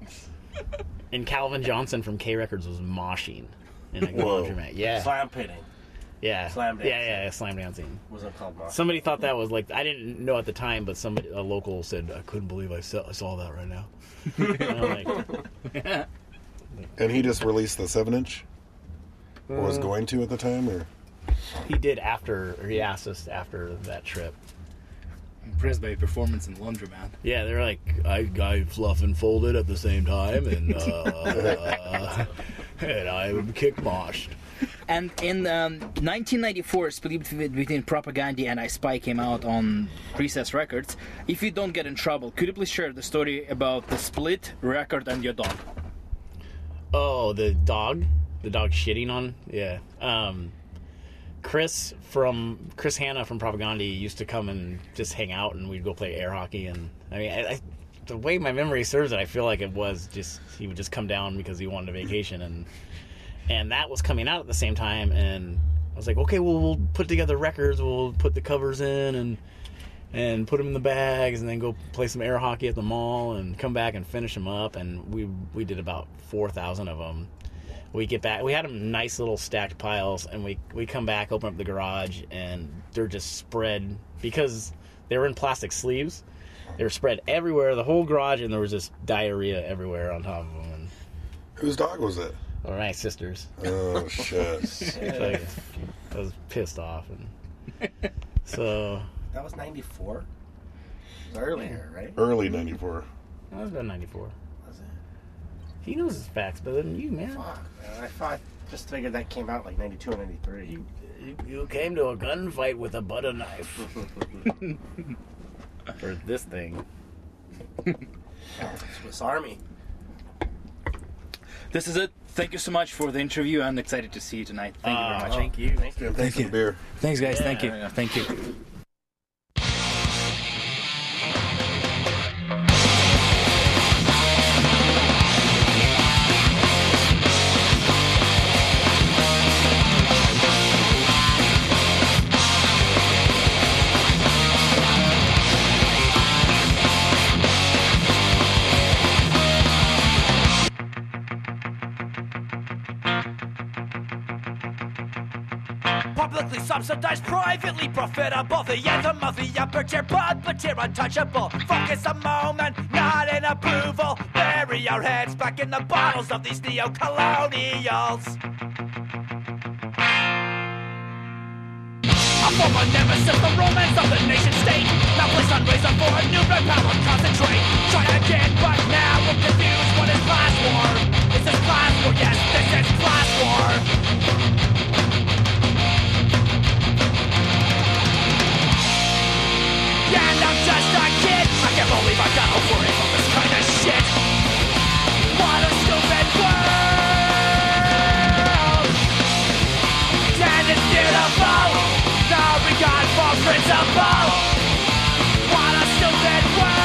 And Calvin Johnson from K Records was moshing in a Whoa. laundromat. Yeah, Slam pitting. yeah, slam Yeah, dancing. yeah, yeah, slam dancing. Was it called Mosh. Somebody thought that was like I didn't know at the time, but somebody a local said I couldn't believe I saw, I saw that right now. And I'm like, And he just released the seven inch. Or Uh. was going to at the time, or he did after, or he asked us after that trip. Impressed by your performance in Laundromat. Yeah, they're like I, I fluff and folded at the same time, and uh, and I kick moshed. And in um, 1994, Split Between- Between Propagandhi and I Spy came out on Recess Records. If you don't get in trouble, could you please share the story about the split record and your dog? Oh, the dog, the dog shitting on. Yeah. Um, Chris from Chris Hannah from Propagandhi used to come and just hang out, and we'd go play air hockey. And I mean, I, I, the way my memory serves it, I feel like it was just he would just come down because he wanted a vacation, and and that was coming out at the same time. And I was like, okay, well, we'll put together records, we'll put the covers in, and and put them in the bags, and then go play some air hockey at the mall, and come back and finish them up. And we we did about four thousand of them. We get back. We had them nice little stacked piles, and we we come back, open up the garage, and they're just spread because they were in plastic sleeves. They were spread everywhere, the whole garage, and there was just diarrhea everywhere on top of them. And whose dog was it? or my sisters, Oh shit! like, I was pissed off, and so That was 94? It was earlier, right? Early '94. that was about ninety four. Was it? He knows his facts better than you, man. Fuck, man. I thought, just figured that came out like 92 or 93. You, you, you came to a gunfight with a butter knife. For this thing. Swiss Army. This is it. Thank you so much for the interview. I'm excited to see you tonight. Thank you very ah, much. Thank you. Thank you. Jim, thanks you. the beer. Thanks, guys. Thank you. Thank you. Subsidized, privately profitable. The anthem of the upper tier, but but tier untouchable. Focus a moment, not in approval. Bury our heads back in the bottles of these neo-colonials. A former nemesis, the romance of the nation state. Now place on razor for a new red power concentrate. Try again, but now we're confused. What is class war? Is this class war? Yes, this is class war. Can't believe I gotta worry about this kind of shit. What a stupid world. Beautiful. Regard for principle. What a stupid world.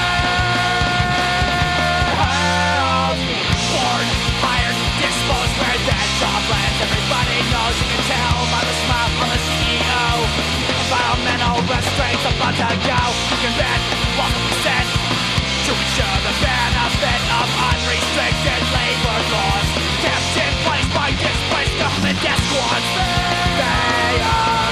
Born, hired, disposed. Everybody knows you can tell by the smile on the CEO. Environmental restraints about to go. You can bet ensure the benefit of unrestricted labor laws kept in place by government. They own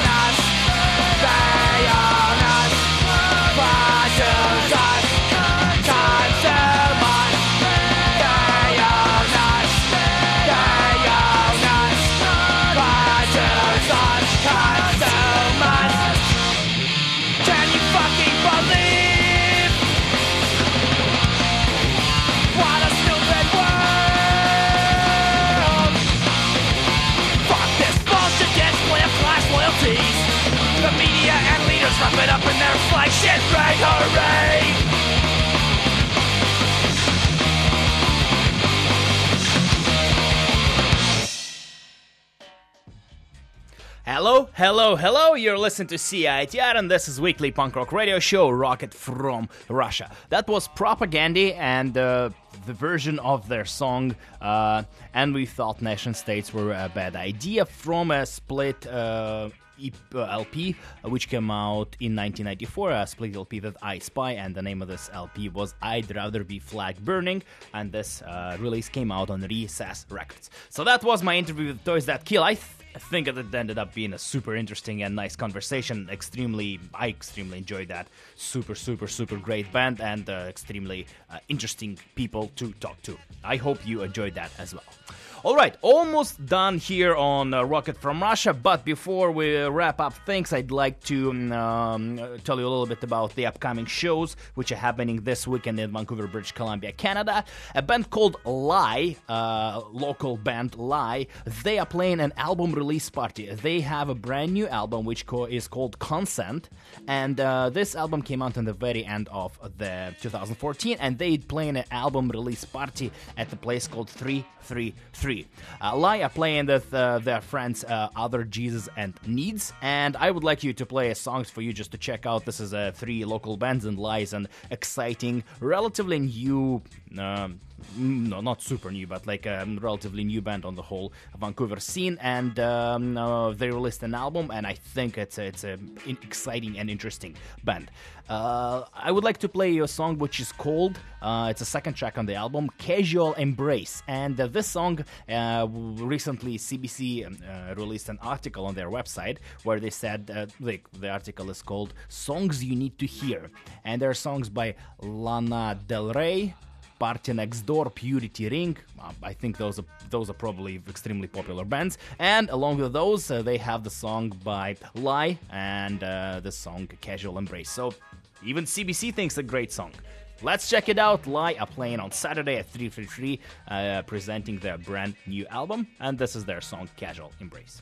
in their flagship hooray. Hello, hello, hello! You're listening to CITR, and this is weekly punk rock radio show Rocket from Russia. That was Propagandhi and uh, the version of their song, uh, and we thought nation states were a bad idea from a split. Uh, LP, uh, which came out in 1994, a split LP that I Spy, and the name of this LP was I'd Rather Be Flag Burning, and this uh, release came out on Recess Records. So that was my interview with Toys That Kill. I th- I think that it ended up being a super interesting and nice conversation. Extremely, I extremely enjoyed that. Super, super, super great band and uh, extremely uh, interesting people to talk to. I hope you enjoyed that as well. All right, almost done here on uh, Rocket from Russia. But before we wrap up things, I'd like to um, uh, tell you a little bit about the upcoming shows which are happening this weekend in Vancouver, British Columbia, Canada. A band called Lie, uh, local band Lie, they are playing an album release party. They have a brand new album which co- is called Consent, and uh, this album came out in the very end of the 2014, and they playing an album release party at the place called 333. Uh, Lie are playing with uh, their friends uh, Open Jesus and Needs, and I would like you to play songs for you just to check out. This is uh, three local bands and Lie's an exciting, relatively new. Um, no, not super new, but like a relatively new band on the whole Vancouver scene, and um, uh, they released an album, and I think it's a, it's a exciting and interesting band. Uh, I would like to play a song which is called. Uh, it's a second track on the album, "Casual Embrace," and uh, this song uh, recently CBC um, uh, released an article on their website where they said uh, like the article is called "Songs You Need to Hear," and there are songs by Lana Del Rey. Party Next Door, Purity Ring. Uh, I think those are those are probably extremely popular bands. And along with those, uh, they have the song by Lie and uh, the song Casual Embrace. So even CBC thinks a great song. Let's check it out. Lie are playing on Saturday at 333, uh, presenting their brand new album, and this is their song Casual Embrace.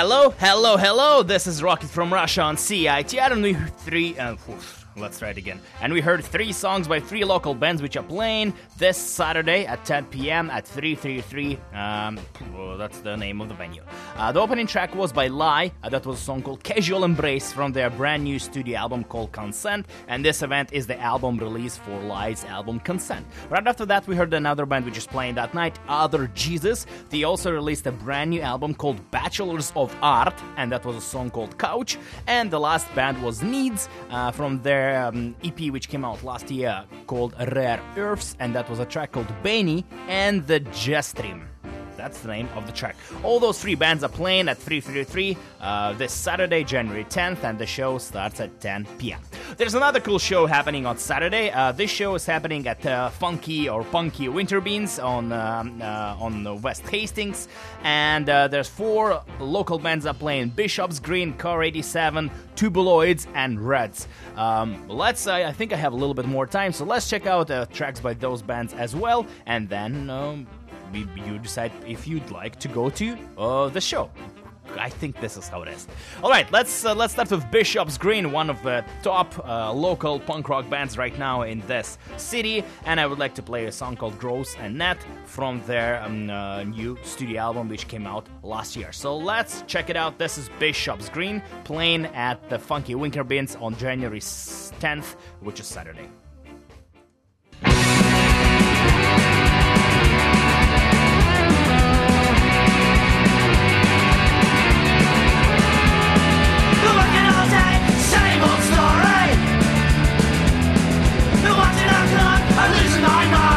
Hello, hello, hello. This is Rocket from Russia on CITR, and we three. and oof, let's try it again. And we heard three songs by three local bands which are playing this Saturday at 10 p.m. at 333. Um, oh, that's the name of the venue. Uh, the opening track was by Lie. Uh, that was a song called Casual Embrace from their brand new studio album called Consent. And this event is the album release for Lie's album Consent. Right after that, we heard another band which is playing that night, Open Jesus. They also released a brand new album called Bachelors of Art, and that was a song called Couch. And the last band was Needs uh, from their um, EP, which came out last year, called Rare Earths, and that was a track called Bany and the Jestream. That's the name of the track. All those three bands are playing at 333 uh, this Saturday, January 10th, and the show starts at 10 p.m. There's another cool show happening on Saturday. Uh, this show is happening at uh, Funky or Punky Winkerbeans on um, uh, on West Hastings, and uh, there's four local bands are playing: Bishops Green, Car 87, Tubuloids, and Reds. Um, let's. I think I have a little bit more time, so let's check out uh, tracks by those bands as well, and then. Um, you decide if you'd like to go to uh, the show. I think this is how it is. All right, let's uh, let's start with Bishop's Green, one of the top uh, local punk rock bands right now in this city, and I would like to play a song called "Gross and Net" from their um, uh, new studio album, which came out last year. So let's check it out. This is Bishop's Green playing at the Funky Winkerbeans on January 10th, which is Saturday. I'm losing my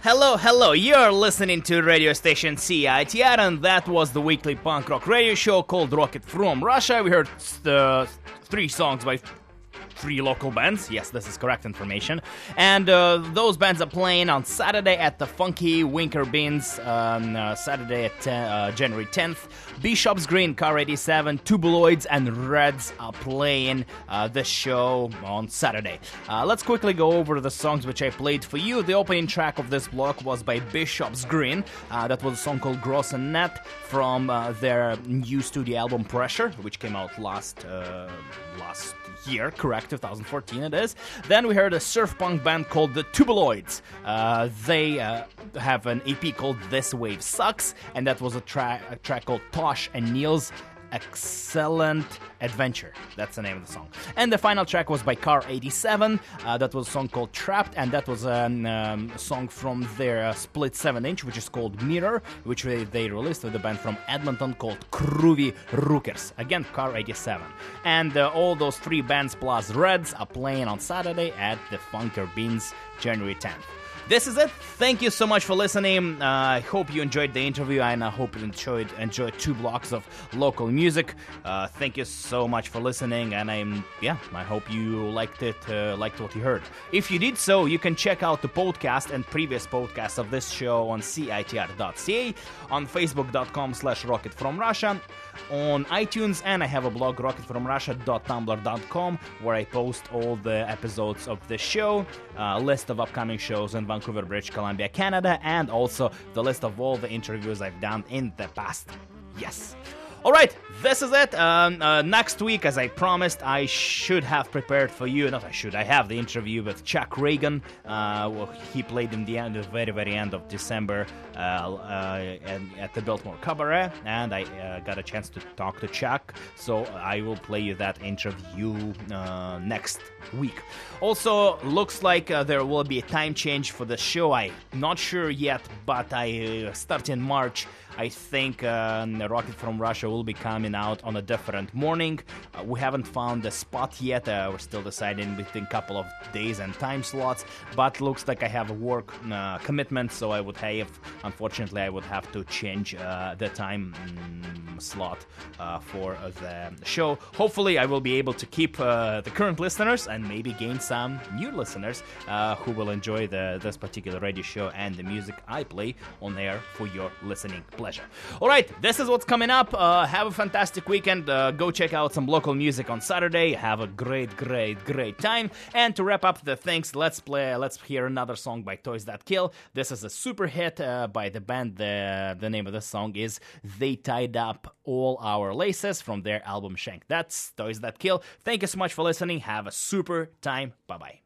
Hello, hello. You're listening to radio station CITR, and that was the weekly punk rock radio show called Rocket from Russia. We heard uh, three songs by three local bands. Yes, this is correct information. And uh, those bands are playing on Saturday at the Funky Winkerbeans, um, uh, Saturday at 10, uh, January 10th. Bishop's Green, Car 87, Tubuloids, and Reds are playing uh, this show on Saturday. Uh, let's quickly go over the songs which I played for you. The opening track of this block was by Bishop's Green. Uh, that was a song called Gross and Net from their new studio album Pressure, which came out last last year, correct, 2014 it is. Then we heard a surf punk band called the Tubuloids. Uh, they uh, have an EP called This Wave Sucks, and that was a, tra- a track called Tosh and Neil's Excellent Adventure. That's the name of the song. And the final track was by Car 87. Uh, that was a song called Trapped, and that was an, um, a song from their uh, split 7 inch, which is called Mirror, which they, they released with a band from Edmonton called Groovy Rookers. Again, Car 87. And uh, all those three bands plus Reds are playing on Saturday at the Funker Beans, January 10th. This is it. Thank you so much for listening. Uh, I hope you enjoyed the interview, and I hope you enjoyed enjoyed two blocks of local music. Uh, thank you so much for listening, and I'm yeah, I hope you liked it, uh, liked what you heard. If you did so, you can check out the podcast and previous podcasts of this show on citr.ca, on facebook.com/slash rocket from Russia, on iTunes, and I have a blog rocketfromrussia.tumblr.com where I post all the episodes of the show, uh, list of upcoming shows in Vancouver, British Columbia, Canada, and also the list of all the interviews I've done in the past. Yes. All right, this is it. Um, uh, next week, as I promised, I should have prepared for you. Not I should. I have the interview with Chuck Ragan. Uh, well, he played in the end, the very, very end of December, uh, uh, and at the Biltmore Cabaret, and I uh, got a chance to talk to Chuck. So I will play you that interview uh, next week. Also, looks like there will be a time change for the show. I'm not sure yet, but I start in March. I think Rocket from Russia will be coming out on a different morning. Uh, we haven't found the spot yet. Uh, we're still deciding between a couple of days and time slots. But looks like I have a work uh, commitment, so I would have, unfortunately, I would have to change uh, the time mm, slot uh, for uh, the show. Hopefully, I will be able to keep the current listeners and maybe gain some new listeners who will enjoy the this particular radio show and the music I play on air for your listening pleasure. All right, this is what's coming up. Have a fantastic weekend. Uh, go check out some local music on Saturday. Have a great, great, great time. And to wrap up the things, let's play. Let's hear another song by Toys That Kill. This is a super hit uh, by the band. The the name of the song is "They Tied Up All Our Laces" from their album Shank. That's Toys That Kill. Thank you so much for listening. Have a super time. Bye bye.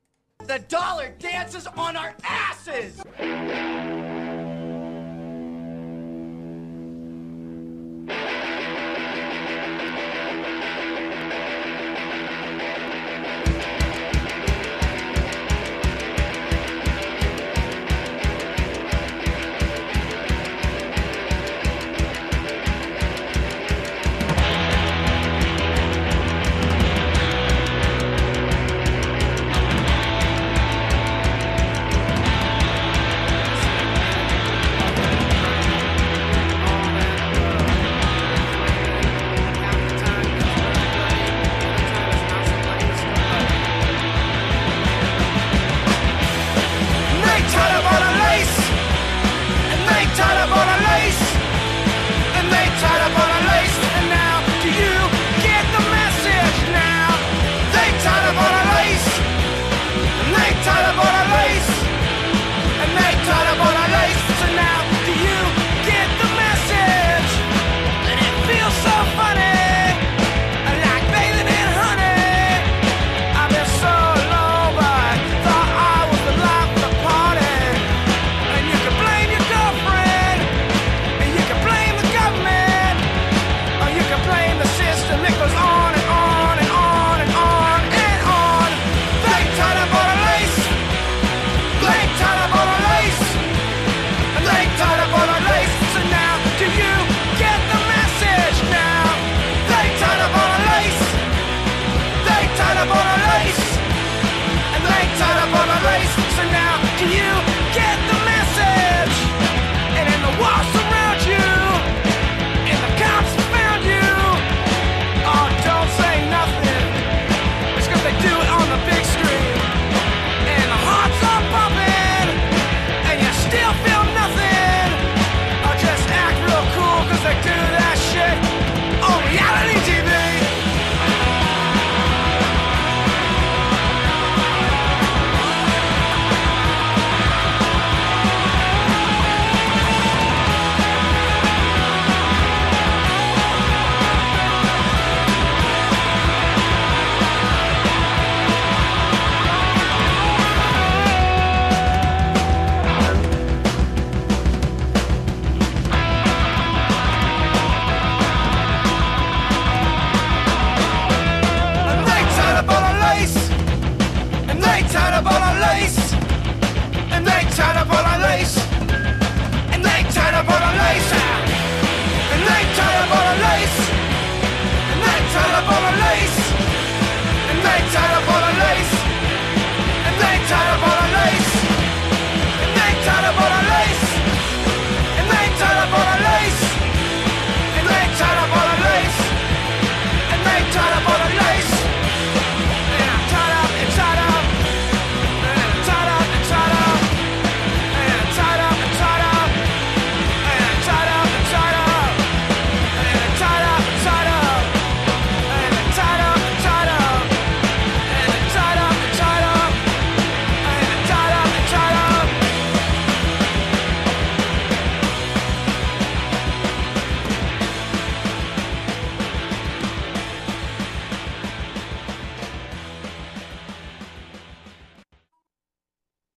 The dollar dances on our asses!